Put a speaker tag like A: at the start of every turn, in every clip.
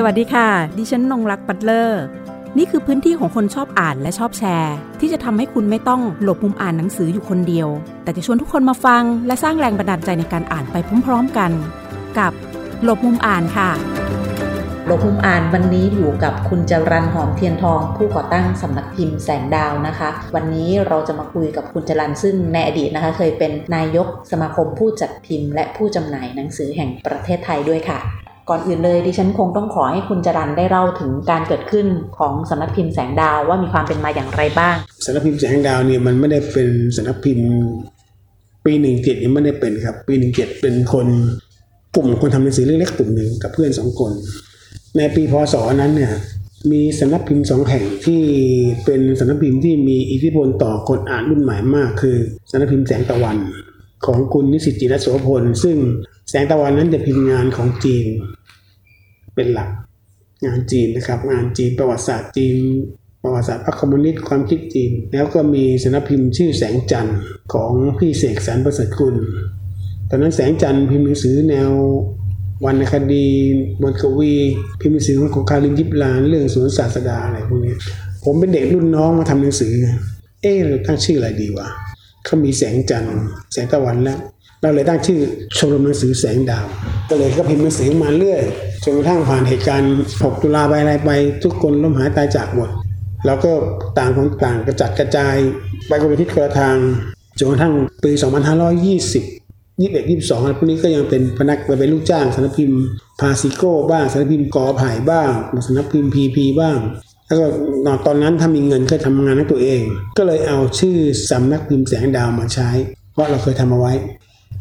A: สวัสดีค่ะ ดิฉันนงรักปัตเลอร์ นี่คือพื้นที่ของคนชอบอ่านและชอบแชร์ ที่จะทำให้คุณไม่ต้องหลบมุมอ่านหนังสืออยู่คนเดียว แต่จะชวนทุกคนมาฟัง และสร้างแรงบันดาลใจในการอ่านไปพร้อมๆกัน กับหลบมุมอ่านค่ะ
B: หลบมุมอ่านวันนี้อยู่กับคุณจรันหอมเทียนทอง ผู้ก่อตั้งสำนักพิมพ์แสงดาวนะคะ วันนี้เราจะมาคุยกับคุณจรันซึ่งในอดีตนะคะ เคยเป็นนายกสมาคมผู้จัดพิมพ์ และผู้จำหน่ายหนังสือแห่งประเทศไทยด้วยค่ะ ก่อนอื่นเลยดิฉันคงต้องขอให้คุณจรันได้เล่าถึงการเกิดขึ้นของสำนักพิมพ์แสงดาวว่ามีความเป็นมาอย่างไรบ้าง
C: สำนักพิมพ์แสงดาวเนี่ยมันไม่ได้เป็นสำนักพิมพ์ปีหนึ่งเจ็ดยังไม่ได้เป็นครับ ปีหนึ่งเจ็ดเป็นคนกลุ่มคนทำหนังสือเล็กๆกลุ่มหนึ่งกับเพื่อนสองคน ในปีพศนั้นเนี่ยมีสำนักพิมพ์สองแห่งที่เป็นสำนักพิมพ์ที่มีอิทธิพลต่อคนอ่านรุ่นใหม่มาก คือสำนักพิมพ์แสงตะวัน ของคุณนิสิตจิรโสพลซึ่งแสงตะวันนั้นจะพิมพ์งานของจีน เป็นหลัก งานจีนนะครับ งานจีนประวัติศาสตร์จีน ประวัติศาสตร์พรรคคอมมิวนิสต์ความคิดจีน แล้วก็มีสนพิมพ์ชื่อแสงจันทร์ของพี่เสกสรรประเสริฐกุลตอนนั้นแสงจันทร์พิมพ์หนังสือแนววรรณคดีบทกวี พิมพ์หนังสือของคารินยิบลานเรื่องสวนศาสดาอะไรพวกนี้ ผมเป็นเด็กรุ่นน้องมาทำหนังสือ เอ๊ะตั้งชื่ออะไรดีวะ เขามีแสงจันทร์แสงตะวันแล้วเราเลยตั้งชื่อชมรมหนังสือแสงดาว ก็เลยก็พิมพ์หนังสือมาเรื่อยจนกระทั่งผ่านเหตุการณ์ 6 ตุลาไปอะไรไป ทุกคนล้มหายตายจากหมดแล้วก็ต่างคนต่างกระจัดกระจาย ไปคนละทิศคนละทางจนกระทั่งปี 2520 21 22อะไรพวกนี้ก็ยังเป็นพนักไปเป็นลูกจ้างสำนักพิมพ์พาซิโก้บ้างสำนักพิมพ์กอไผ่บ้างสำนักพิมพ์พีพีบ้าง แล้วก็ตอนนั้นถ้ามีเงินก็ทำงานให้ตัวเอง ก็เลยเอาชื่อสำนักพิมพ์แสงดาวมาใช้เพราะเราเคยทำเอาไว้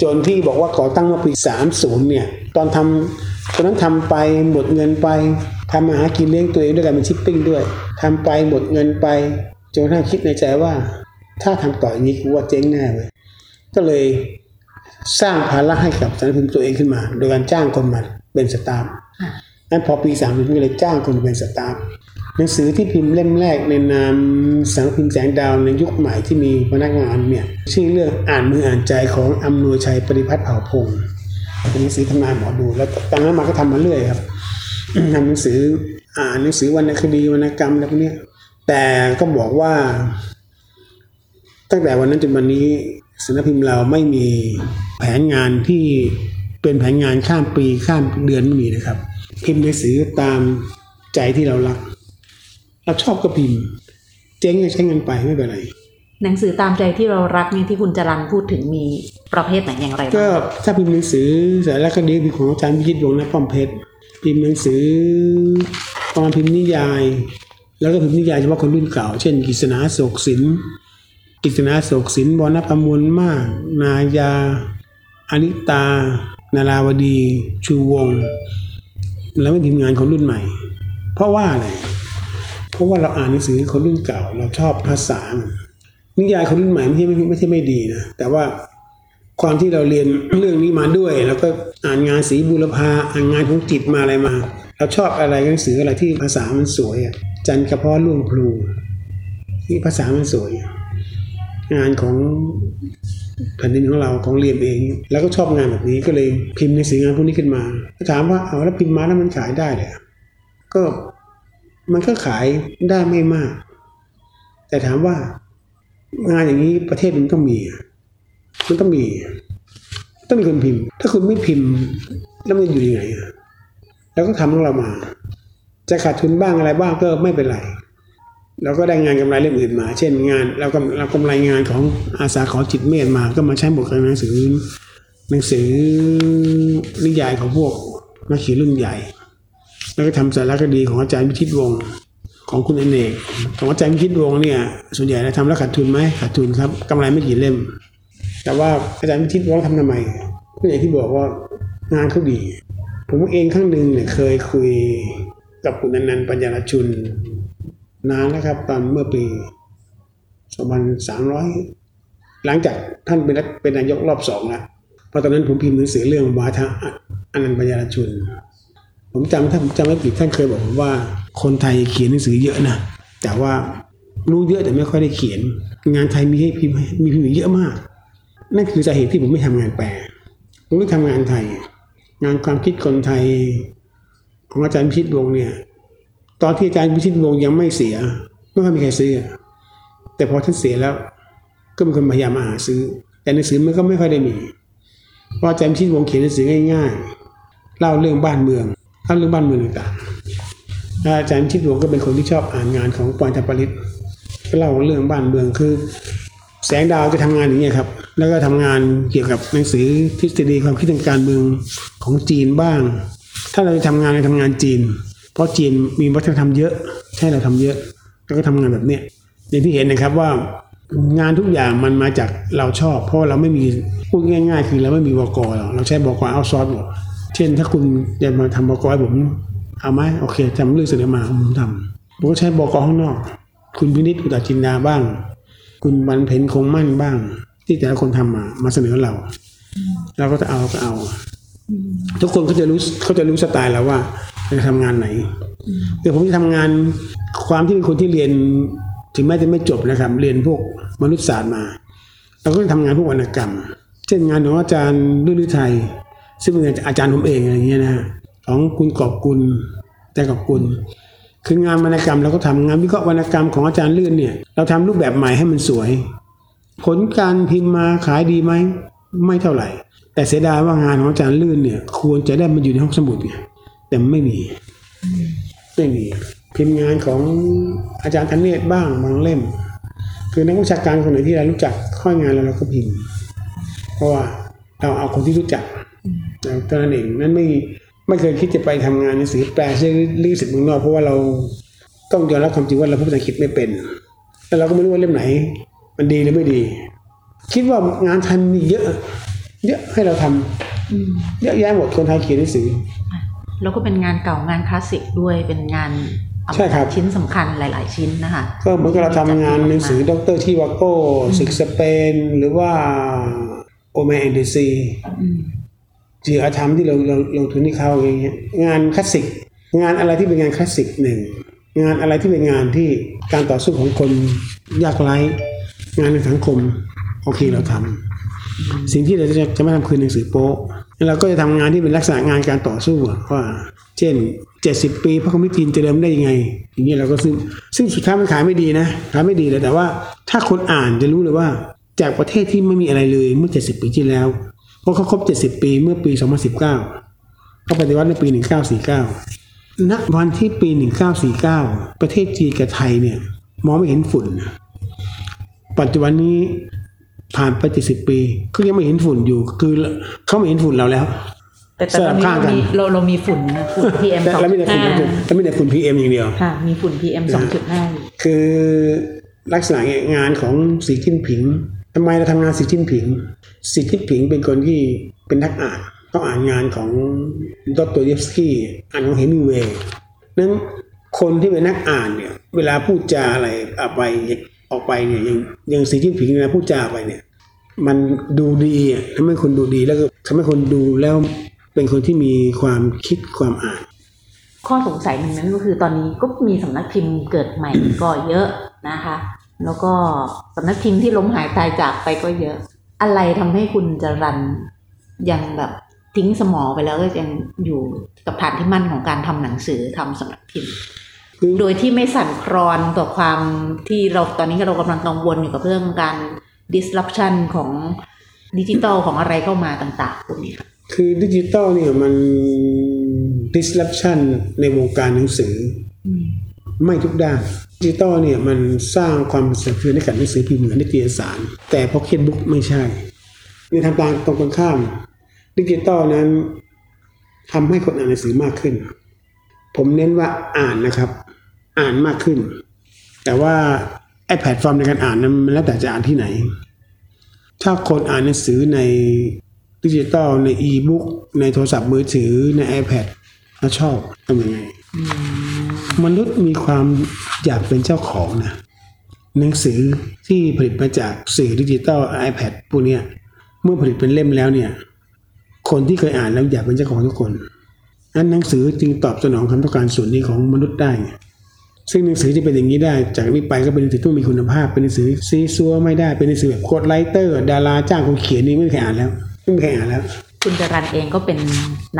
C: จนที่บอกว่าก่อตั้งเมื่อปี 30 เนี่ย ตอนทำตอนนั้นทำไปหมดเงินไปทำมาหากินเลี้ยงตัวเองด้วยการเป็นชิปปิ้งด้วยทำไปหมดเงินไปจนกระทั่งคิดในใจว่า ถ้าทำต่ออย่างนี้กูว่าเจ๊งแน่เลยก็เลยสร้างภาระให้กับสำนักพิมพ์ตัวเองขึ้นมา โดยการจ้างคนมาเป็นสตาฟนั้นพอปี30ก็เลยจ้างคนมาเป็นสตาฟ หนังสือที่พิมพ์เล่มแรกในนามสำนักพิมพ์แสงดาวในยุคใหม่ที่มีพนักงานเนี่ยชื่อเรื่องอ่านมืออ่านใจของอำนวยชัยปริพัฒน์เผ่าพงศ์เป็นหนังสือทำนายหมอดูแล้วตั้งนั้นมาก็ทำมาเรื่อยครับทำหนังสืออ่านหนังสือวรรณคดีวรรณกรรมอะไรพวกนี้แต่ก็บอกว่า ตั้งแต่วันนั้นจนวันนี้สำนักพิมพ์เราไม่มีแผนงานที่เป็นแผนงานข้ามปีข้ามเดือนไม่มีนะครับ พิมพ์หนังสือตามใจที่เรารัก เราชอบก็พิมพ์ เจ๊งก็ใช้เงินไปไม่เป็นไร
B: หนังสือตามใจที่เรารักเนี่ยที่คุณจรันพูดถึงมีประเภทไหนอย่างไรบ้าง
C: ก็ถ้าพิมพ์หนังสือสารคดีพิมพ์ของอาจารย์พิชิตวงศ์นะป้อมเพชรพิมพ์หนังสือประมาณพิมพ์นิยาย แล้วก็พิมพ์นิยายเฉพาะคนรุ่นเก่า เช่นกฤษณาโศกสินกฤษณาโศกสินวรรณประมวลมาก นายาอนิตา นาราวดี ชูวงศ์แล้วไม่พิมพ์งานคนรุ่นใหม่ เพราะว่าอะไร เพราะว่าเราอ่านหนังสือคนรุ่นเก่า เราชอบภาษา นิยายคนรุ่นใหม่ไม่ใช่ไม่ไม่ใช่ไม่ดีนะ แต่ว่าความที่เราเรียนเรื่องนี้มาด้วย แล้วก็อ่านงานสีบุรพาอ่านงานของจิตมาอะไรมา เราชอบอะไรหนังสืออะไรที่ภาษามันสวยอะจันทร์กระเพาะล่วงพลูนี่ภาษามันสวย งานของแผ่นดินของเราของเรียนเอง แล้วก็ชอบงานแบบนี้ก็เลยพิมพ์หนังสืองานพวกนี้ขึ้นมาถามว่าเอาแล้วพิมพ์มาแล้วมันขายได้เลยก็ มันก็ขายได้ไม่มาก แต่ถามว่างานอย่างนี้ประเทศมันต้องมี มันต้องมี ต้องมีคนพิมพ์ ถ้าคุณไม่พิมพ์แล้วมันอยู่ยังไงอะแล้วก็ทำของเรามา จะขาดทุนบ้างอะไรบ้างก็ไม่เป็นไรเราก็ได้งานกำไรเรื่องอื่นมา เช่นงานเราก็เรากำไรงานของอาสาขอจิตเมธมา ก็มาใช้บทการหนังสือหนังสือนิยายของพวกนักเขียนรุ่นใหญ่ แล้วก็ทำสารคดีของอาจารย์พิชิตวงศ์ของคุณอเนกของอาจารย์พิชิตวงศ์เนี่ยส่วนใหญ่เราทำแล้วขาดทุนไหมขาดทุนครับกำไรไม่กี่เล่ม แต่ว่าอาจารย์พิชิตวงศ์ทำทำไมก็อย่างที่บอกว่างานเขาดี ผมเองครั้งหนึ่งเนี่ยเคยคุยกับคุณอนันต์ปัญญารชุนนานแล้วครับตอนเมื่อปี2300หลังจากท่านเป็นเป็นนายกรอบสองแล้วเพราะตอนนั้นผมพิมพ์หนังสือเรื่องวาทะอนันต์ปัญญารชุน ผมจำถ้าผมจำไม่ผิดท่านเคยบอกผมว่า คนไทยเขียนหนังสือเยอะนะแต่ว่ารู้เยอะแต่ไม่ค่อยได้เขียน งานไทยมีให้พิมพ์มีพิมพ์เยอะมากนั่นคือสาเหตุที่ผมไม่ทำงานแปลผมไม่ทำงานไทย งานความคิดคนไทย ของอาจารย์พิชิตวงศ์เนี่ย ตอนที่อาจารย์พิชิตวงศ์ยังไม่เสียไม่ค่อยมีใครซื้อ แต่พอท่านเสียแล้ว ก็มีคนพยายามมาหาซื้อ แต่หนังสือมันก็ไม่ค่อยได้มีเพราะอาจารย์พิชิตวงศ์เขียนหนังสือง่ายๆเล่าเรื่องบ้านเมือง เล่าเรื่องบ้านเมืองต่างๆแล้วอาจารย์พิชิตวงก็เป็นคนที่ชอบอ่านงานของปอนธปริตก็เล่าเรื่องบ้านเมืองคือ แสงดาวจะทำงานอย่างนี้ยครับ แล้วก็ทำงานเกี่ยวกับหนังสือทฤษฎีความคิดทางการเมืองของจีนบ้าง ถ้าเราจะทำงานเราทำงานจีน เพราะจีนมีวัฒนธรรมเยอะให้เราทำเยอะแล้วก็ทำงานแบบเนี้ยอย่างที่เห็นนะครับว่างานทุกอย่างมันมาจากเราชอบ เพราะเราไม่มีพูดง่าย ๆ คือเราไม่มีบกหรอกเราใช้บกเอาซอร์หมด เช่นถ้าคุณจะมาทำบกให้ผมเอาไหมโอเคทำเรื่องเสนอมาผมทำผมก็ใช้บกข้างนอก คุณพินิจอุตจินดาบ้าง คุณบรรเพ็ญคงมั่นบ้าง ที่แต่ละคนทำมามาเสนอเรา เราก็จะเอาก็เอา ทุกคนเขาจะรู้เขาจะรู้สไตล์แล้วว่าจะทำงานไหนคือผมจะทำงานความที่เป็นคนที่เรียนถึงแม้จะไม่จบนะครับ เรียนพวกมนุษยศาสตร์มา เราก็จะทำงานพวกวรรณกรรม เช่นงานของอาจารย์ดุลิไทย ซึ่งเป็นอาจารย์ผมเองอะไรเงี้ยนะของคุณกอบกุลแต่กอบกุลคืองานวรรณกรรมเราก็ทำงานวิเคราะห์วรรณกรรมของอาจารย์ลื่นเนี่ยเราทำรูปแบบใหม่ให้มันสวย ผลการพิมพ์มาขายดีไหมไม่เท่าไหร่ แต่เสียดายว่างานของอาจารย์ลื่นเนี่ย ควรจะได้มาอยู่ในห้องสมุดไงแต่ไม่มีไม่มีพิมพ์งานของอาจารย์ธเนศบ้างบางเล่ม คือนักวิชาการคนไหนที่เรารู้จักข้อยงานแล้วเราก็พิมพ์ เพราะว่าเราเอาคนที่รู้จัก เท่านั้นเองนั่นไม่ไม่เคยคิดจะไปทำงานหนังสือแปลชื่อลิขสิทธิ์เมืองนอกเพราะว่าเราต้องยอมรับความจริงว่าเราพูดภาษาอังกฤษไม่เป็นแล้วเราก็ไม่รู้ว่าเล่มไหน มันดีหรือไม่ดี คิดว่างานไทยมีเยอะ เยอะให้เราทำเยอะแยะหมดคนไทยเขียนหนังสือ
B: แล้วก็เป็นงานเก่างานคลาสสิกด้วยเป็นงาน
C: ใช่ครับ
B: ชิ้นสำคัญหลาย ๆ ชิ้นนะคะ
C: ก็เหมือนกับเราทำงานหนังสือดรที่วาโก้สิกสเปน หรือว่าโอเมนเดซี
B: อืม
C: จีอาธรรมที่เราเราลงทุนที่เขาอย่างเงี้ยงานคลาสสิก งานอะไรที่เป็นงานคลาสสิกหนึ่งงานอะไรที่เป็นงานที่การต่อสู้ของคนยากไร้งานในสังคมโอเคเราทำสิ่งที่เราจะจะไม่ทำคือหนังสือโป๊ะเราก็จะทำงานที่เป็นลักษณะงานการต่อสู้ว่า เช่น 70 ปีพระคอมมิวนิสต์จะเดิมได้ยังไง อย่างเงี้ยเราก็ซึ่งซึ่งสุดท้ายมันขายไม่ดีนะขายไม่ดีเลยแต่ว่าถ้าคนอ่านจะรู้เลยว่า จากประเทศที่ไม่มีอะไรเลยเมื่อ 70 ปีที่แล้ว เพราะเขาครบ70ปีเมื่อปี2019เขาปฏิวัติในปี1949ณวันที่ปี1949ประเทศจีนกับไทยเนี่ยมองไม่เห็นฝุ่นนะปัจจุบันนี้ผ่านไป70ปีก็ยังไม่เห็นฝุ่นอยู่ คือเขาไม่เห็นฝุ่นเราแล้ว
B: แต่แต่ตอนนี้
C: สลับข้าง
B: เรา
C: กัน
B: มีเราเรามีฝุ่นนะฝุ่น PM
C: แต่
B: สอง
C: เราไม่
B: จุ
C: ได้
B: ด
C: ฝุ่น
B: ห้า
C: เราไม่ได้ฝุ่น PM อย่างเดียว
B: ค่ะมีฝุ่น PM สองจุดห้า
C: คือลักษณะงานของสีจิ้นผิง ทำไมเราทำงานสีจิ้นผิงสีจิ้นผิงเป็นคนที่เป็นนักอ่านต้องอ่านงานของดอตโตเยฟสกี้อ่านของเฮมิงเวย์นั้นคนที่เป็นนักอ่านเนี่ย เวลาพูดจาอะไรออกไปออกไปเนี่ยย่างย่างสีจิ้นผิงเวลาพูดจาไปเนี่ย มันดูดีทำให้คนดูดีแล้วก็ทำให้คนดูแล้วเป็นคนที่มีความคิดความอ่าน
B: ข้อสงสัยหนึ่งนั้นก็คือตอนนี้ก็มีสำนักพิมพ์เกิดใหม่ก็เยอะนะคะ แล้วก็สำนักพิมพ์ที่ล้มหายตายจากไปก็เยอะ อะไรทำให้คุณจรันยังแบบทิ้งสมอไปแล้วก็ยังอยู่กับฐานที่มั่นของการทำหนังสือทำสำนักพิมพ์
C: คือ
B: โดยที่ไม่สั่นคลอนต่อความที่เราตอนนี้เรากำลังกังวลอยู่กับเรื่องการ disruption ของดิจิตอลของอะไรเข้ามาต่างๆพวกนี้ค่ะ
C: คือดิจิตอลเนี่ยมัน disruption ในวงการหนังสือ
B: อืม
C: ไม่ทุกด้านดิจิตอลเนี่ยมันสร้างความสะเทือนให้กับหนังสือพิมพ์เหมือนนิตยสาร แต่พ็อกเก็ตบุ๊กไม่ใช่ในทางตางตรงกันข้าม ดิจิตอลนั้นทำให้คนอ่านหนังสือมากขึ้น ผมเน้นว่าอ่านนะครับ อ่านมากขึ้น แต่ว่าไอแพลตฟอร์มในการอ่านนั้นมันแล้วแต่จะอ่านที่ไหน ถ้าคนอ่านหนังสือในดิจิตอลในอีบุ๊กในโทรศัพท์มือถือใน iPad แล้วชอบทำยังไง มนุษย์มีความอยากเป็นเจ้าของนะหนังสือที่ผลิตมาจากสื่อดิจิตอล iPad พวกเนี้ยเมื่อผลิตเป็นเล่มแล้วเนี่ย คนที่เคยอ่านแล้วอยากเป็นเจ้าของทุกคนนั้นหนังสือจึงตอบสนองความต้องการส่วนนี้ของมนุษย์ได้ ซึ่งหนังสือที่เป็นอย่างนี้ได้ จากนี้ไปก็เป็นหนังสือที่มีคุณภาพ เป็นหนังสือซี้ซั้วไม่ได้ เป็นหนังสือแบบ ghost writer ดาราจ้างคนเขียนนี่ไม่มีใครอ่านแล้ว ไม่มีใครอ่านแล้ว
B: คุณจรัญเองก็เป็น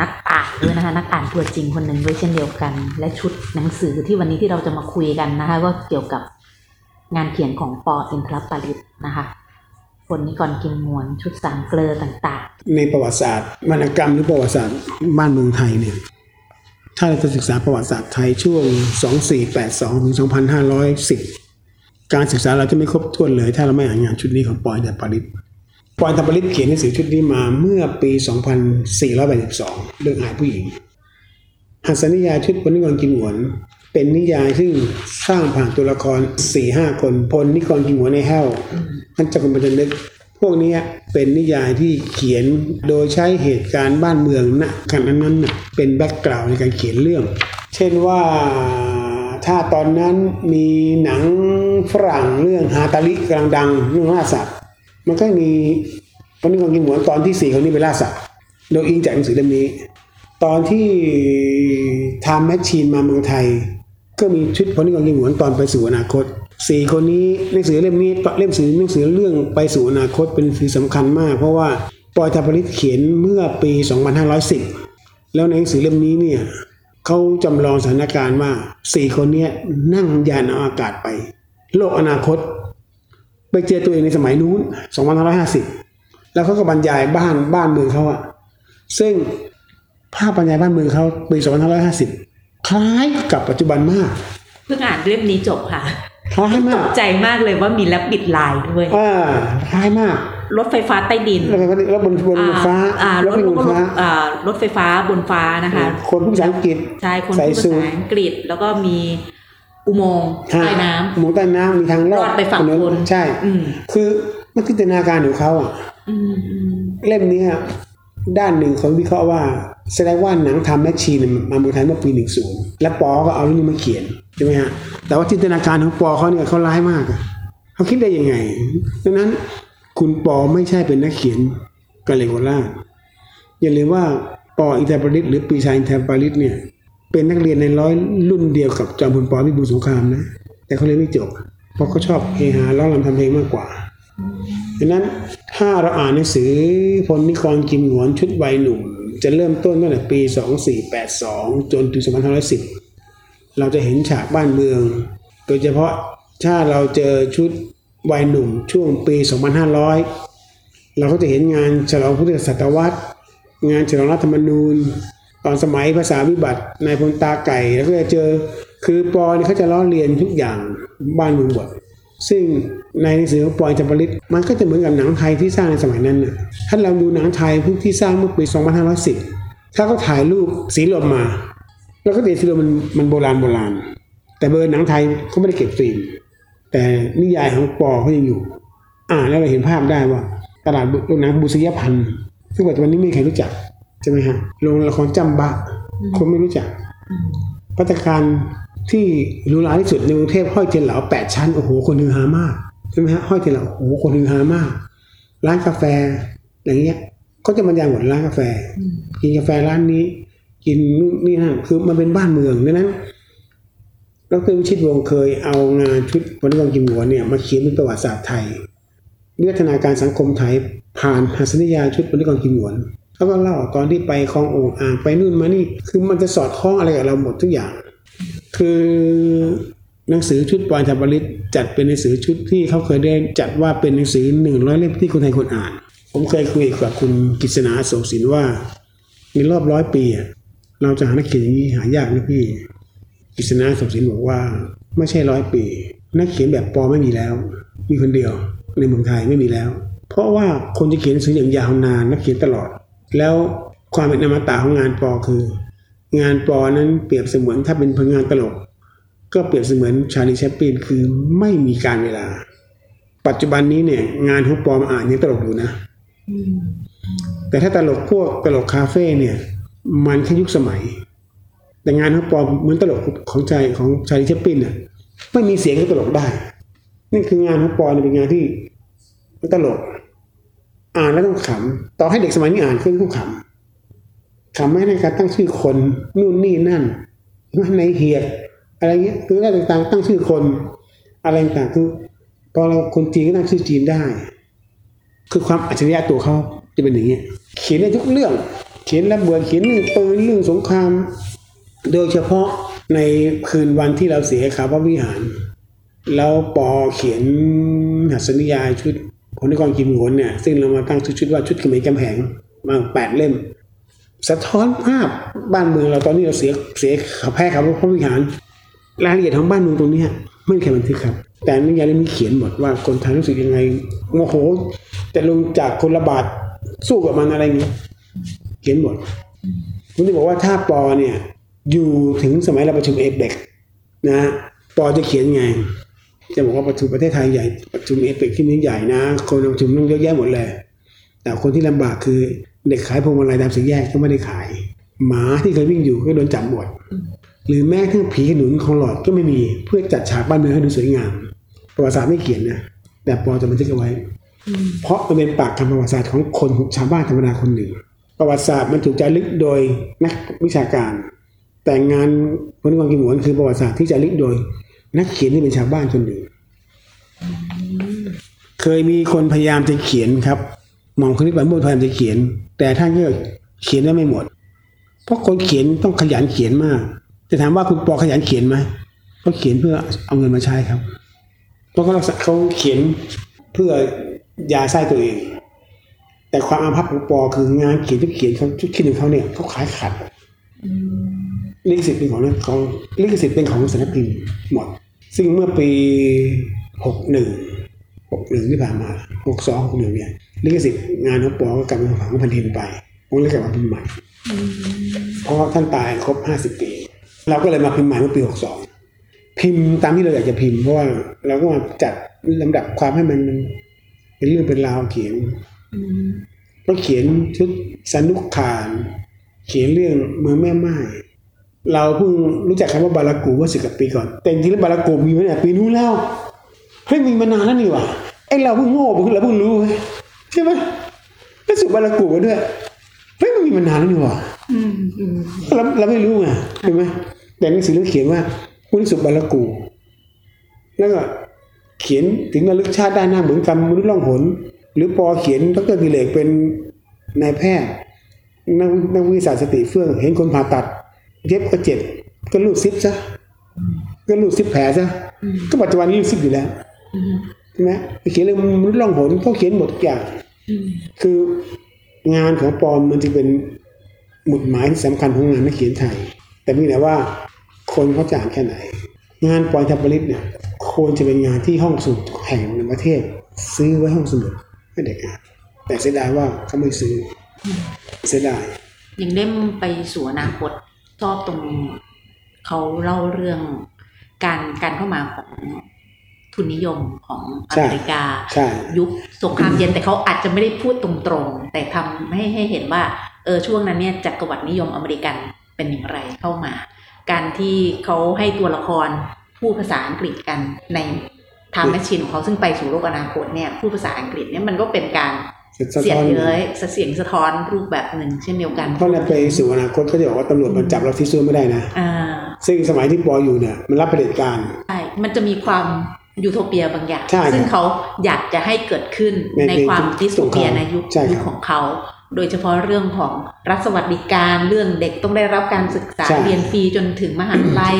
B: นักอ่านด้วยนะคะนักอ่านตัวจริงคนหนึ่งด้วยเช่นเดียวกัน และชุดหนังสือที่วันนี้ที่เราจะมาคุยกันนะคะก็เกี่ยวกับงานเขียนของป. อินทรปาลิตนะคะคนนิกรกินมวนชุดสามเกลอต่างๆ
C: ในประวัติศาสตร์วรรณกรรมหรือประวัติศาสตร์บ้านเมืองไทยเนี่ยถ้าเราจะศึกษาประวัติศาสตร์ไทยช่วง 2482ถึง2510 การศึกษาเราจะไม่ครบถ้วนเลย ถ้าเราไม่อ่านงานชุดนี้ของปอยแต่ปาริต ปอยแต่ปริตเขียนหนังสือชุดนี้มาเมื่อปี 2482 เรื่องอายผู้หญิงหัสนิยายชุดพลนิกรกินหวน เป็นนิยายซึ่งสร้างผ่านตัวละคร4-5คนพลนิกรกินหวนในแห้วท่านจักรพันนึกพวกนี้เป็นนิยายที่เขียนโดยใช้เหตุการณ์บ้านเมืองณขณะนั้นน่ะเป็นแบ็กกราวด์ในการเขียนเรื่อง เช่นว่าถ้าตอนนั้นมีหนังฝรั่งเรื่องฮาตาลิกำลังดังเรื่องล่าสัตว มันก็มีวันนี้คนกินหมูตอนที่สี่คนนี้ไปล่าสัตว์โดยอิงจากหนังสือเล่มนี้ ตอนที่ทำแมชชีนมาเมืองไทย ก็มีชุดพลนิกรกินหวนตอนไปสู่อนาคตสี่คนนี้หนังสือเล่มนี้เล่มสือหนังสือเรื่องไปสู่อนาคตเป็นหนังสือสำคัญมาก เพราะว่าปอยทาปริตเขียนเมื่อปี 2510 แล้วในหนังสือเล่มนี้เนี่ยเขาจำลองสถานการณ์ว่าสี่คนนี้นั่งยานอวกาศไป โลกอนาคต ไปเจอตัวเองในสมัยนู้น2550 แล้วเขาก็บรรยายบ้านบ้านเมืองเขาอะซึ่งภาพบรรยายบ้านเมืองเขาปี2550 คล้ายกับปัจจุบันมาก
B: ๆเพิ่งอ่านเล่มนี้จบค่ะ
C: คล้าย
B: ต
C: มาก
B: กใจมากเลยว่ามีแลบบิดลายด้วย
C: อ่าคล้ายมาก
B: รถไฟฟ้าใต้ดิน
C: แล้วก็แล้วบนบนฟ้า
B: อ่าร
C: ร
B: ถ
C: ถไม่บนฟ้า
B: อ่ารถไฟฟ้าบนฟ้านะคะ
C: คนพูดภาษาอังกฤษ
B: ใช่คน
C: ใส่
B: พูดภา
C: สูท
B: ษาอังกฤษแล้วก็มี อุโมงค์ใต้น้ำ
C: หมูใต้น้ำมีทางลอ
B: รอดไปฝั่งทน
C: ใช่
B: อืม
C: คือมันจินตนาการของเขาอะ
B: อืมอืม
C: เล่มเนี้ยด้านหนึ่งเขาวิเคราะห์ว่าแสดงว่าหนังทำแมชชีนมาเมืองไทยเมื่อปีหนึ่งศูนย์และปอก็เอาเรื่องนี้มาเขียนใช่ไหมฮะแต่ว่าจินตนาการของปอเขาเนี่ยเขาร้ายมากอะเขาคิดได้ยังไงดังนั้นคุณปอไม่ใช่เป็นนักเขียนกาเลโกล่าอย่าลืมว่าปออินเทอร์ปริตหรือปีชาอินเทอร์ปริตเนี่ย เป็นนักเรียนในร้อยรุ่นเดียวกับจอมพลปพิบูลสงครามนะ แต่เขาเรียนไม่จบ เพราะเขาชอบเฮฮาร้องรำทำเพลงมากกว่าดังนั้นถ้าเราอ่านหนังสือพลนิกรกิมหนวนชุดวัยหนุ่ม จะเริ่มต้นตั้งแต่ปี 2482 จนถึง2510 เราจะเห็นฉากบ้านเมือง โดยเฉพาะถ้าเราเจอชุดวัยหนุ่มช่วงปี 2500 เราก็จะเห็นงานฉลองพุทธศตวรรษ งานฉลองรัฐธรรมนูญ ตอนสมัยภาษาวิบัตินายพลตาไก่แล้วก็จะเจอคือปอเนี่ยเขาจะล้อเลียนทุกอย่างบ้านเมืองบทซึ่งในหนังสือของปอยจำปริตมันก็จะเหมือนกับหนังไทยที่สร้างในสมัยนั้นน่ะถ้าเราดูหนังไทยพวกที่สร้างเมื่อปี 2510 ถ้าเขาถ่ายรูปสีลมมา แล้วก็เห็นสีลมมันมันโบราณโบราณ แต่เบอร์หนังไทยเขาไม่ได้เก็บฟิล์มแต่นิยายของปอเขายังอยู่ อ่านแล้วเราเห็นภาพได้ว่า ตลาดโรงหนังบุษยพันธ์ซึ่งปัจจุบันนี้ไม่มีใครรู้จัก ใช่ไหมฮะโรงละครจำบะคนไม่รู้จักพัตตาคารที่หรูหราที่สุดในกรุงเทพห้อยเทียนเหลาแปดชั้นโอ้โหคนฮือฮามากใช่ไหมฮะห้อยเทียนเหลาโอ้โหคนฮือฮามาก ร้านกาแฟอย่างเงี้ยก็จะบรรยายหมดร้านกาแฟ กินกาแฟร้านนี้ กินนู่นนี่นั่นคือมันเป็นบ้านเมืองดังนั้นดรวิชิตวงศ์เคยเอางานชุดวันกองกิมหัวเนี่ยมาเขียนเป็นประวัติศาสตร์ไทยวิวัฒนาการสังคมไทยผ่านหัสนิยายชุดวันกองกิมหวน เขาก็เล่าตอนที่ไปคลองโอ่งอ่างไปนู่นมานี่ คือมันจะสอดคล้องอะไรกับเราหมดทุกอย่าง คือหนังสือชุดปอยธบริตจัดเป็นหนังสือชุดที่เขาเคยได้จัดว่าเป็นหนังสือหนึ่งร้อยเล่มที่คนไทยควรอ่าน ผมเคยคุยกับคุณกฤษณาโสศินว่า ในรอบร้อยปีเราจะหานักเขียนอย่างนี้หายากนะพี่กฤษณาโสศินบอกว่า ไม่ใช่ร้อยปี นักเขียนแบบปอไม่มีแล้ว มีคนเดียวในเมืองไทยไม่มีแล้ว เพราะว่าคนจะเขียนหนังสืออย่างยาวนานนักเขียนตลอด แล้วความเป็นอมตะของงานปอคือ งานปอนั้นเปรียบเสมือนถ้าเป็นผลงานตลก ก็เปรียบเสมือนชาลีแชปปินคือไม่มีการเวลา ปัจจุบันนี้เนี่ย งานของปอมอ่านยังตลกอยู่นะแต่ถ้าตลกพวกตลกคาเฟ่เนี่ย มันแค่ยุคสมัย แต่งานของปอมเหมือนตลกของใจของชาลีแชปปินน่ะไม่มีเสียงก็ตลกได้นี่คืองานของปอเนี่ยเป็นงานที่มันตลก อ่านแล้วต้องขำต่อให้เด็กสมัยนี้อ่านก็ต้องขำขำไม่ในการตั้งชื่อคนนู่นนี่นั่นในเหียดอะไรเงี้ยคืออะไรต่างๆตั้งชื่อคน อะไรต่างๆคือพอเราคนจีนก็ตั้งชื่อจีนได้ คือความอัจฉริยะตัวเขาจะเป็นอย่างนี้ยเขียนได้ทุกเรื่อง เขียนระเบิดเขียนเรื่องปืนเรื่องสงคราม โดยเฉพาะในคืนวันที่เราเสียขาพระวิหาร แล้วปอเขียนหัสนิยายชุด ผลนิกรกิมหวนเนี่ยซึ่งเรามาตั้งชุดว่าชุดเขมรกำแพงมาแปดเล่ม สะท้อนภาพบ้านเมืองเราตอนนี้เราเสียเสียขาแพ้ขาพระวิหารรายละเอียดของบ้านเมืองตรงนี้ไม่มีใครบันทึกครับ แต่นิยายเล่มนี้เขียนหมดว่าคนไทยรู้สึกยังไงโมโหแต่ลงจากคนละบาทสู้กับมันอะไรอย่างนี้เขียนหมดผมจะบอกว่าถ้าปอเนี่ยอยู่ถึงสมัยเราประชุมเอเปกนะปอจะเขียนไง จะบอกว่าประชุมประเทศไทยใหญ่ประชุมเอเปกที่นี้ใหญ่นะ คนประชุมต้องเยอะแยะหมดเลย แต่คนที่ลำบากคือเด็กขายพวงมาลัยตามสี่แยกก็ไม่ได้ขาย หมาที่เคยวิ่งอยู่ก็โดนจับหมด หรือแม้กระทั่งผีขนุนของหลอดก็ไม่มีเพื่อจัดฉากบ้านเมืองให้ดูสวยงาม ประวัติศาสตร์ไม่เขียนนะแต่ปอจะบันทึกเอาไว้ เพราะมันเป็นปากคำประวัติศาสตร์ของคนชาวบ้านธรรมดาคนหนึ่ง ประวัติศาสตร์มันถูกจารึกโดยนักวิชาการ แต่งานพลนิกรกิมหวนคือประวัติศาสตร์ที่จารึกโดย นักเขียนที่เป็นชาวบ้านคนหนึ่งเคยมีคนพยายามจะเขียนครับหมอมคณิตบันบุญพยายามจะเขียน แต่ท่านก็เขียนได้ไม่หมด เพราะคนเขียนต้องขยันเขียนมาก จะถามว่าคุณปอขยันเขียนไหมเขาเขียนเพื่อเอาเงินมาใช้ครับเพราะเขารักเขาเขียนเพื่อยาไส้ตัวเอง แต่ความอาภัพของปอคืองานเขียนทุกเขียนเขาทุกคิดของเขาเนี่ยเขาขายขาดลิขสิทธิ์เป็นของเขาลิขสิทธิ์เป็นของสำนักพิมพ์หมด ซึ่งเมื่อปีหกหนึ่งหกหนึ่งที่ผ่านมาหกสองหกหนึ่งเนี่ยลิขสิทธิ์งานของปอก็กลับมาของพันธินไปผมเลยกลับมาพิมพ์ใหม่เพราะท่านตายครบห้าสิบปี เราก็เลยมาพิมพ์ใหม่เมื่อปีหกสองพิมพ์ตามที่เราอยากจะพิมพ์เพราะว่าเราก็มาจัดลำดับความให้มันเป็นเรื่องเป็นราวเขียนก็เขียนชุดสนุกขาน เขียนเรื่องเมืองแม่ไม้ เราเพิ่งรู้จักคำว่าบาลากูเมื่อสิบกว่าปีก่อน แต่จริงๆแล้วบาลากูมีมาตั้งแต่ปีนู้นแล้วเฮ้ยมีมานานแล้วนี่หว่าไอเราเพิ่งโง่เพิ่งเราเพิ่งรู้เว้ยใช่ไหมแล้วสุบาลากูมาด้วยเฮ้ยมันมีมานานแล้วนี่หว่าเราเราไม่รู้ไงใช่ไหมแต่หนังสือเรื่องเขียนว่าคุณสุบาลกู แล้วก็เขียนถึงระลึกชาติได้หน้าเหมือนกันมนุษย์ล่องหนหรือปอเขียนดรกิเลกเป็นนายแพทย์นักนักวิทยาศาสตร์สติเฟื่องเห็นคนผ่าตัด เย็บก็เจ็บ ก็รูดซิปซะก็รูดซิปแผลซะก็ปัจจุบันนี้รูดซิปอยู่แล้วใช่ไหมเขียนเรื่องมนุษย์ล่องหนเขาเขียนหมดทุกอย่างคืองานของปอมมันจะเป็นหมุดหมายที่สำคัญของงานนักเขียนไทย แต่มีแต่ว่าคนเขาจะอ่านแค่ไหน งานปอยทับปริตเนี่ยควรจะเป็นงานที่ห้องสมุดแห่งในประเทศ ซื้อไว้ห้องสมุดให้เด็กอ่านแต่เสียดายว่าเขาไม่ซื้อเสียดาย
B: อย่างเล่มไปสู่อนาคต ชอบตรงเขาเล่าเรื่องการการเข้ามาของทุนนิยมของอเมริกา
C: ใช่
B: ยุคสงครามเย็นแต่เขาอาจจะไม่ได้พูดตรงๆ แต่ทำให้ให้เห็นว่าเออช่วงนั้นเนี่ยจักรวรรดินิยมอเมริกันเป็นอย่างไรเข้ามา การที่เขาให้ตัวละครพูดภาษาอังกฤษกันใน Time Machine ของเขาซึ่งไปสู่โลกอนาคตเนี่ยพูดภาษาอังกฤษเนี่ยมันก็เป็นการ
C: สะ
B: เสียด
C: ท้อน
B: เย้ยเสียงสะท้อนรูปแบบหนึ่งเช่นเดียวกัน
C: เพราะในไปสู่อนาคตเขาจะบอกว่าตำรวจมันจับเราซี้ซั้วไม่ได้นะ
B: อ่า
C: ซึ่งสมัยที่ปออยู่เนี่ยมันรัฐเผด็จการ
B: ใช่มันจะมีความยูโทเปียบางอย่าง
C: ใช่ครับ
B: ซึ่งเขาอยากจะให้เกิดขึ้น
C: ใน
B: ในความ
C: ในยุค
B: dystopia
C: ของเขา
B: ในยุค
C: ใช่ครับ
B: ยุคของเขา โดยเฉพาะเรื่องของรัฐสวัสดิการเรื่องเด็กต้องได้รับการศึกษา
C: ใช่
B: เรียนฟรีจนถึงมหาลัย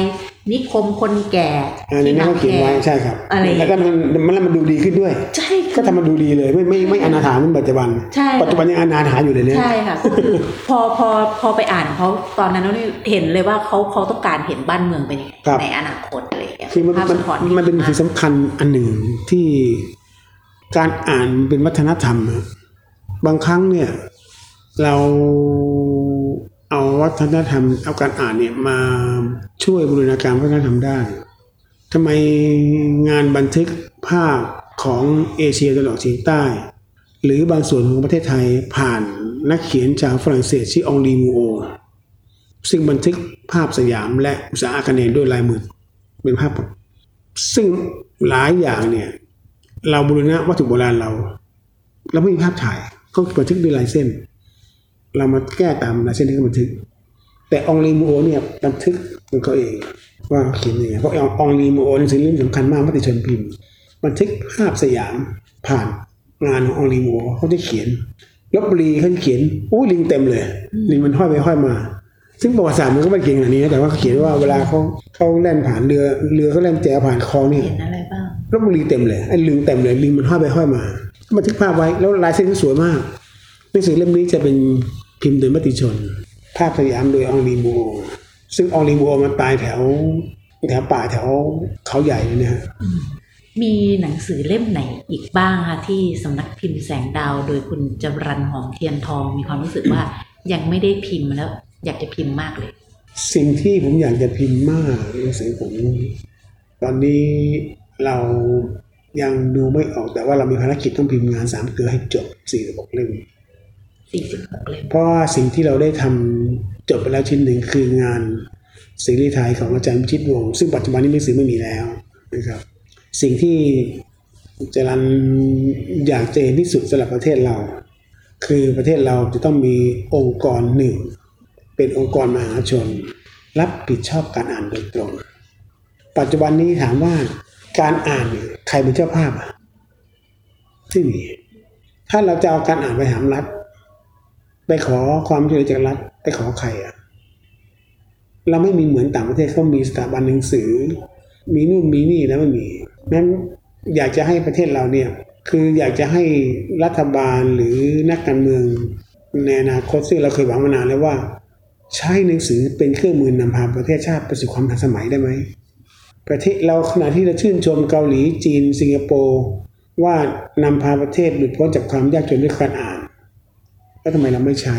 B: นิคมคนแก่
C: อันนี้
B: ที่
C: เขาเขียนไว้ใช่ครับ
B: อะไร
C: แล้วก็มันมันแล้วมันดูดีขึ้นด้วย
B: ใช่
C: ก็ทำมันดูดีเลยไม่ไม่ไม่อนาถาเหมือนปัจจุบัน
B: ใช่
C: ปัจจุบันยังอนาถาอยู่เลยเนี่ย
B: ใช่ค่ะก็คือพอพอพอไปอ่านเขาตอนนั้นเราเห็นเลยว่าเขาเขาต้องการเห็นบ้านเมืองเป็นยังไง
C: ครับ
B: ในอนาคตอะไรอย่างเงี้ย
C: คือมัน
B: ภาพ
C: มัน
B: สะท้อน
C: มันเป็นสิ่งสำคัญอันหนึ่งที่การอ่านเป็นวัฒนธรรมอะบางครั้งเนี่ย เราเอาวัฒนธรรมเอาการอ่านเนี่ยมาช่วยบูรณาการวัฒนธรรมได้ทำไมงานบันทึกภาพของเอเชียตะวันออกเฉียงใต้ หรือบางส่วนของประเทศไทยผ่านนักเขียนชาวฝรั่งเศสชื่อองลีมูโอ ซึ่งบันทึกภาพสยามและอุตสาหกรรมด้วยลายมือเป็นภาพ ซึ่งหลายอย่างเนี่ยเราบูรณะวัตถุโบราณเรา เราไม่มีภาพถ่ายเขาบันทึกด้วยลายเส้น เรามาแก้ตามลายเส้นที่เขาบันทึก แต่องลีมูโอเนี่ยบันทึกของเขาเองว่าเขาเขียนยังไงเพราะองลีมูโอนี่เป็นเรื่องสำคัญมากมติชนพิมพ์ บันทึกภาพสยามผ่านงานขององลีมูโอเขาจะเขียนลบบุรีเขาเขียนโอ้ยลิงเต็มเลย ลิงมันห้อยไปห้อยมา ซึ่งประวัติศาสตร์มันก็ไม่เก่งขนาดนี้นะแต่ว่าเขาเขียนว่าเวลาเขาเขาแล่นผ่านเรือเรือเขาแล่นแจวผ่านคลองนี่
B: เห็นอะไรบ้าง
C: ลบบุรีเต็มเลยไอ้ลิงเต็มเลยลิงมันห้อยไปห้อยมาบันทึกภาพไว้แล้วลายเส้นก็สวยมากหนังสือเล่มนี้จะเป็น พิมพ์โดยมติชน ภาพสยามโดยอองลีบูโอซึ่งอองลีบูโอมันตายแถวแถวป่าแถวเขาใหญ่เลยนะฮะ
B: มีหนังสือเล่มไหนอีกบ้างคะที่สำนักพิมพ์แสงดาวโดยคุณจรันหอมเทียนทอง มีความรู้สึกว่ายังไม่ได้พิมพ์แล้ว อยากจะพิมพ์มากเลย
C: สิ่งที่ผมอยากจะพิมพ์มากหนังสือผมตอนนี้เรายังดูไม่ออกแต่ว่าเรามีภารกิจต้องพิมพ์งานสามเกลือให้จบสี่สิบหกเล่ม
B: 46เล่ม
C: เพราะว่าสิ่งที่เราได้ทำจบไปแล้วชิ้นหนึ่งคืองานซีรีไทยของอาจารย์พิชิตวงศ์ซึ่งปัจจุบันนี้หนังสือไม่มีแล้วนะครับสิ่งที่จรันอยากจะเห็นที่สุดสำหรับประเทศเรา คือประเทศเราจะต้องมีองค์กรหนึ่ง เป็นองค์กรมหาชน รับผิดชอบการอ่านโดยตรง ปัจจุบันนี้ถามว่าการอ่านใครเป็นเจ้าภาพอะไม่มีถ้าเราจะเอาการอ่านไปถามรัฐ ไปขอความช่วยเหลือจากรัฐไปขอใครอะเราไม่มีเหมือนต่างประเทศเขามีสถาบันหนังสือ มีนู่นมีนี่แล้วไม่มีนั้นอยากจะให้ประเทศเราเนี่ยคืออยากจะให้รัฐบาลหรือนักการเมืองในอนาคตซึ่งเราเคยหวังมานานแล้วว่า ใช้หนังสือเป็นเครื่องมือนำพาประเทศชาติไปสู่ความทันสมัยได้ไหมประเทศเราขณะที่เราชื่นชมเกาหลีจีน สิงคโปร์ว่านำพาประเทศหลุดพ้นจากความยากจนด้วยการอ่าน แล้วทำไมเราไม่ใช้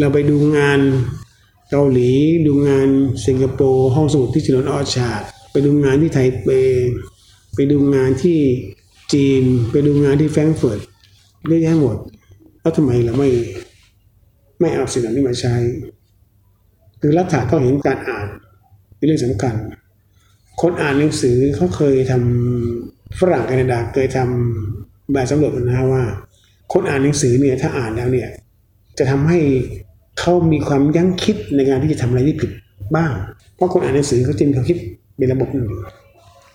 C: เราไปดูงานเกาหลีดูงานสิงคโปร์ห้องสมุดที่ถนนออร์ชาร์ดไปดูงานที่ไทเป ไปดูงานที่จีน ไปดูงานที่แฟรงก์เฟิร์ตเยอะแยะหมด แล้วทำไมเราไม่ไม่เอาสิ่งเหล่านี้มาใช้คือรัฐต้องเห็นการอ่านเป็นเรื่องสำคัญ คนอ่านหนังสือเขาเคยทำฝรั่งแคนาดาเคยทำแบบสำรวจนะว่า คนอ่านหนังสือเนี่ยถ้าอ่านแล้วเนี่ยจะทำให้เขามีความยั้งคิดในการที่จะทำอะไรที่ผิดบ้าง เพราะคนอ่านหนังสือเขาจะมีความคิดเป็นระบบหนึ่งอยู่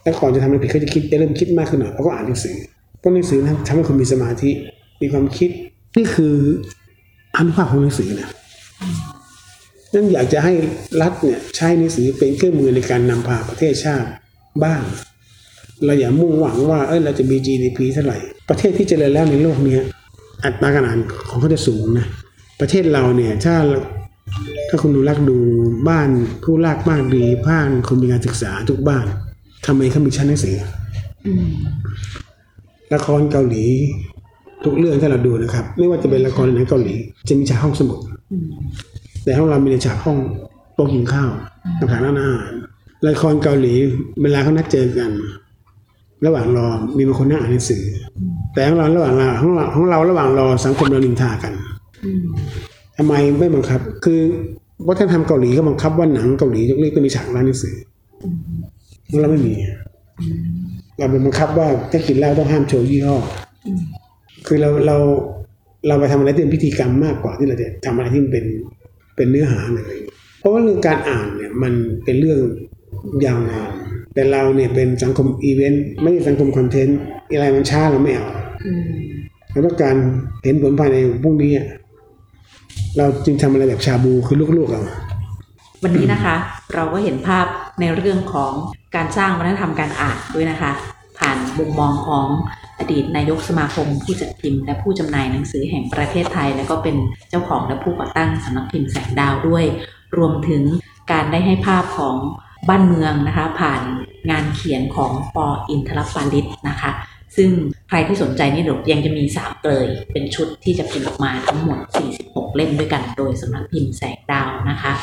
C: แล้วก่อนจะทำอะไรผิดเขาจะคิดจะเริ่มคิดมากขึ้นหน่อยเพราะเขาอ่านหนังสือเพราะหนังสือนั้นทำให้คนมีสมาธิมีความคิดนี่คืออนุภาพของหนังสือนะนั่นอยากจะให้รัฐเนี่ยใช้หนังสือเป็นเครื่องมือในการนำพาประเทศชาติบ้าง เราอย่ามุ่งหวังว่าเอ้ยเราจะมี GDP เท่าไหร่ ประเทศที่เจริญแล้วในโลกเนี้ย อัตราการอ่านของเขาจะสูงนะประเทศเราเนี่ยถ้าถ้าคุณดูรักดูบ้านผู้รากมากดีบ้านคนมีการศึกษาทุกบ้านทำไมเขามีชั้นหนังสือละครเกาหลี ทุกเรื่องที่เราดูนะครับ ไม่ว่าจะเป็นละครไหนเกาหลี จะมีฉากห้องสมุดแต่ห้องเรามีในฉากห้องโต๊ะกินข้าวต่างๆร้านอาหารละครเกาหลี เวลาเขานัดเจอกัน ระหว่างรอมีบางคนนั่งอ่านหนังสือ แต่ของเราระหว่างรอของเราของเราระหว่างรอสังคมเรานินทากัน
B: อืม
C: ทำไมไม่บังคับ คือวัฒนธรรมเกาหลีก็บังคับว่าหนังเกาหลีทุกเรื่องต้องมีฉากร้านหนังสือของเราไม่มี เราเป็นบังคับว่าถ้ากินเหล้าต้องห้ามโชว์ยี่ห้ออคือเราเราเราไปทำอะไรที่เป็นพิธีกรรมมากกว่าที่เราจะทำอะไรที่มันเป็นเป็นเนื้อหาเลยเพราะว่าเรื่องการอ่านเนี่ยมันเป็นเรื่องยาวนานแต่เราเนี่ยเป็นสังคมอีเวนต์ไม่ใช่สังคมคอนเทนต์อะไรมันช้าเราไม่เอา
B: อืม
C: เราต้องการเห็นผลภายในพรุ่งนี้อะเราจึงทำอะไรแบบชาบูคือลูกๆเรา
B: วันนี้นะคะ เราก็เห็นภาพในเรื่องของการสร้างวัฒนธรรมการอ่านด้วยนะคะ ผ่านมุมมองของอดีตนายกสมาคม ผู้จัดพิมพ์ และผู้จำหน่ายหนังสือแห่งประเทศไทย และก็เป็นเจ้าของและผู้ก่อตั้งสำนักพิมพ์แสงดาวด้วย รวมถึงการได้ให้ภาพของบ้านเมืองนะคะ ผ่านงานเขียนของปออินทรปาลิตนะคะ ซึ่งใครที่สนใจนี่เดี๋ยวยังจะมีสามเกลยเป็นชุดที่จะพิมพ์ออกมาทั้งหมด 46 เล่มด้วยกัน โดยสำนักพิมพ์แสงดาวนะคะ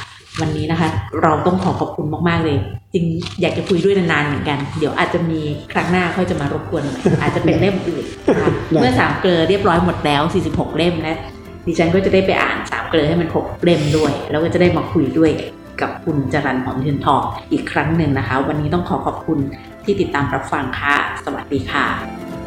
B: วันนี้นะคะ เราต้องขอขอบคุณมาก ๆ เลย จริงอยากจะคุยด้วยนาน ๆ เหมือนกัน เดี๋ยวอาจจะมีครั้งหน้าค่อยจะมารบกวนใหม่อาจจะเป็นเล่มอื่นนะคะ
C: ได้
B: เมื่อสามเกลอเรียบร้อยหมดแล้ว 46 เล่มและดิฉันก็จะได้ไปอ่านสามเกลอให้มันครบเล่มด้วย แล้วก็จะได้มาคุยด้วยกับคุณจรันหอมเทียนทองอีกครั้งหนึ่งนะคะ วันนี้ต้องขอขอบคุณที่ติดตามรับฟังค่ะ สวัสดีค่ะ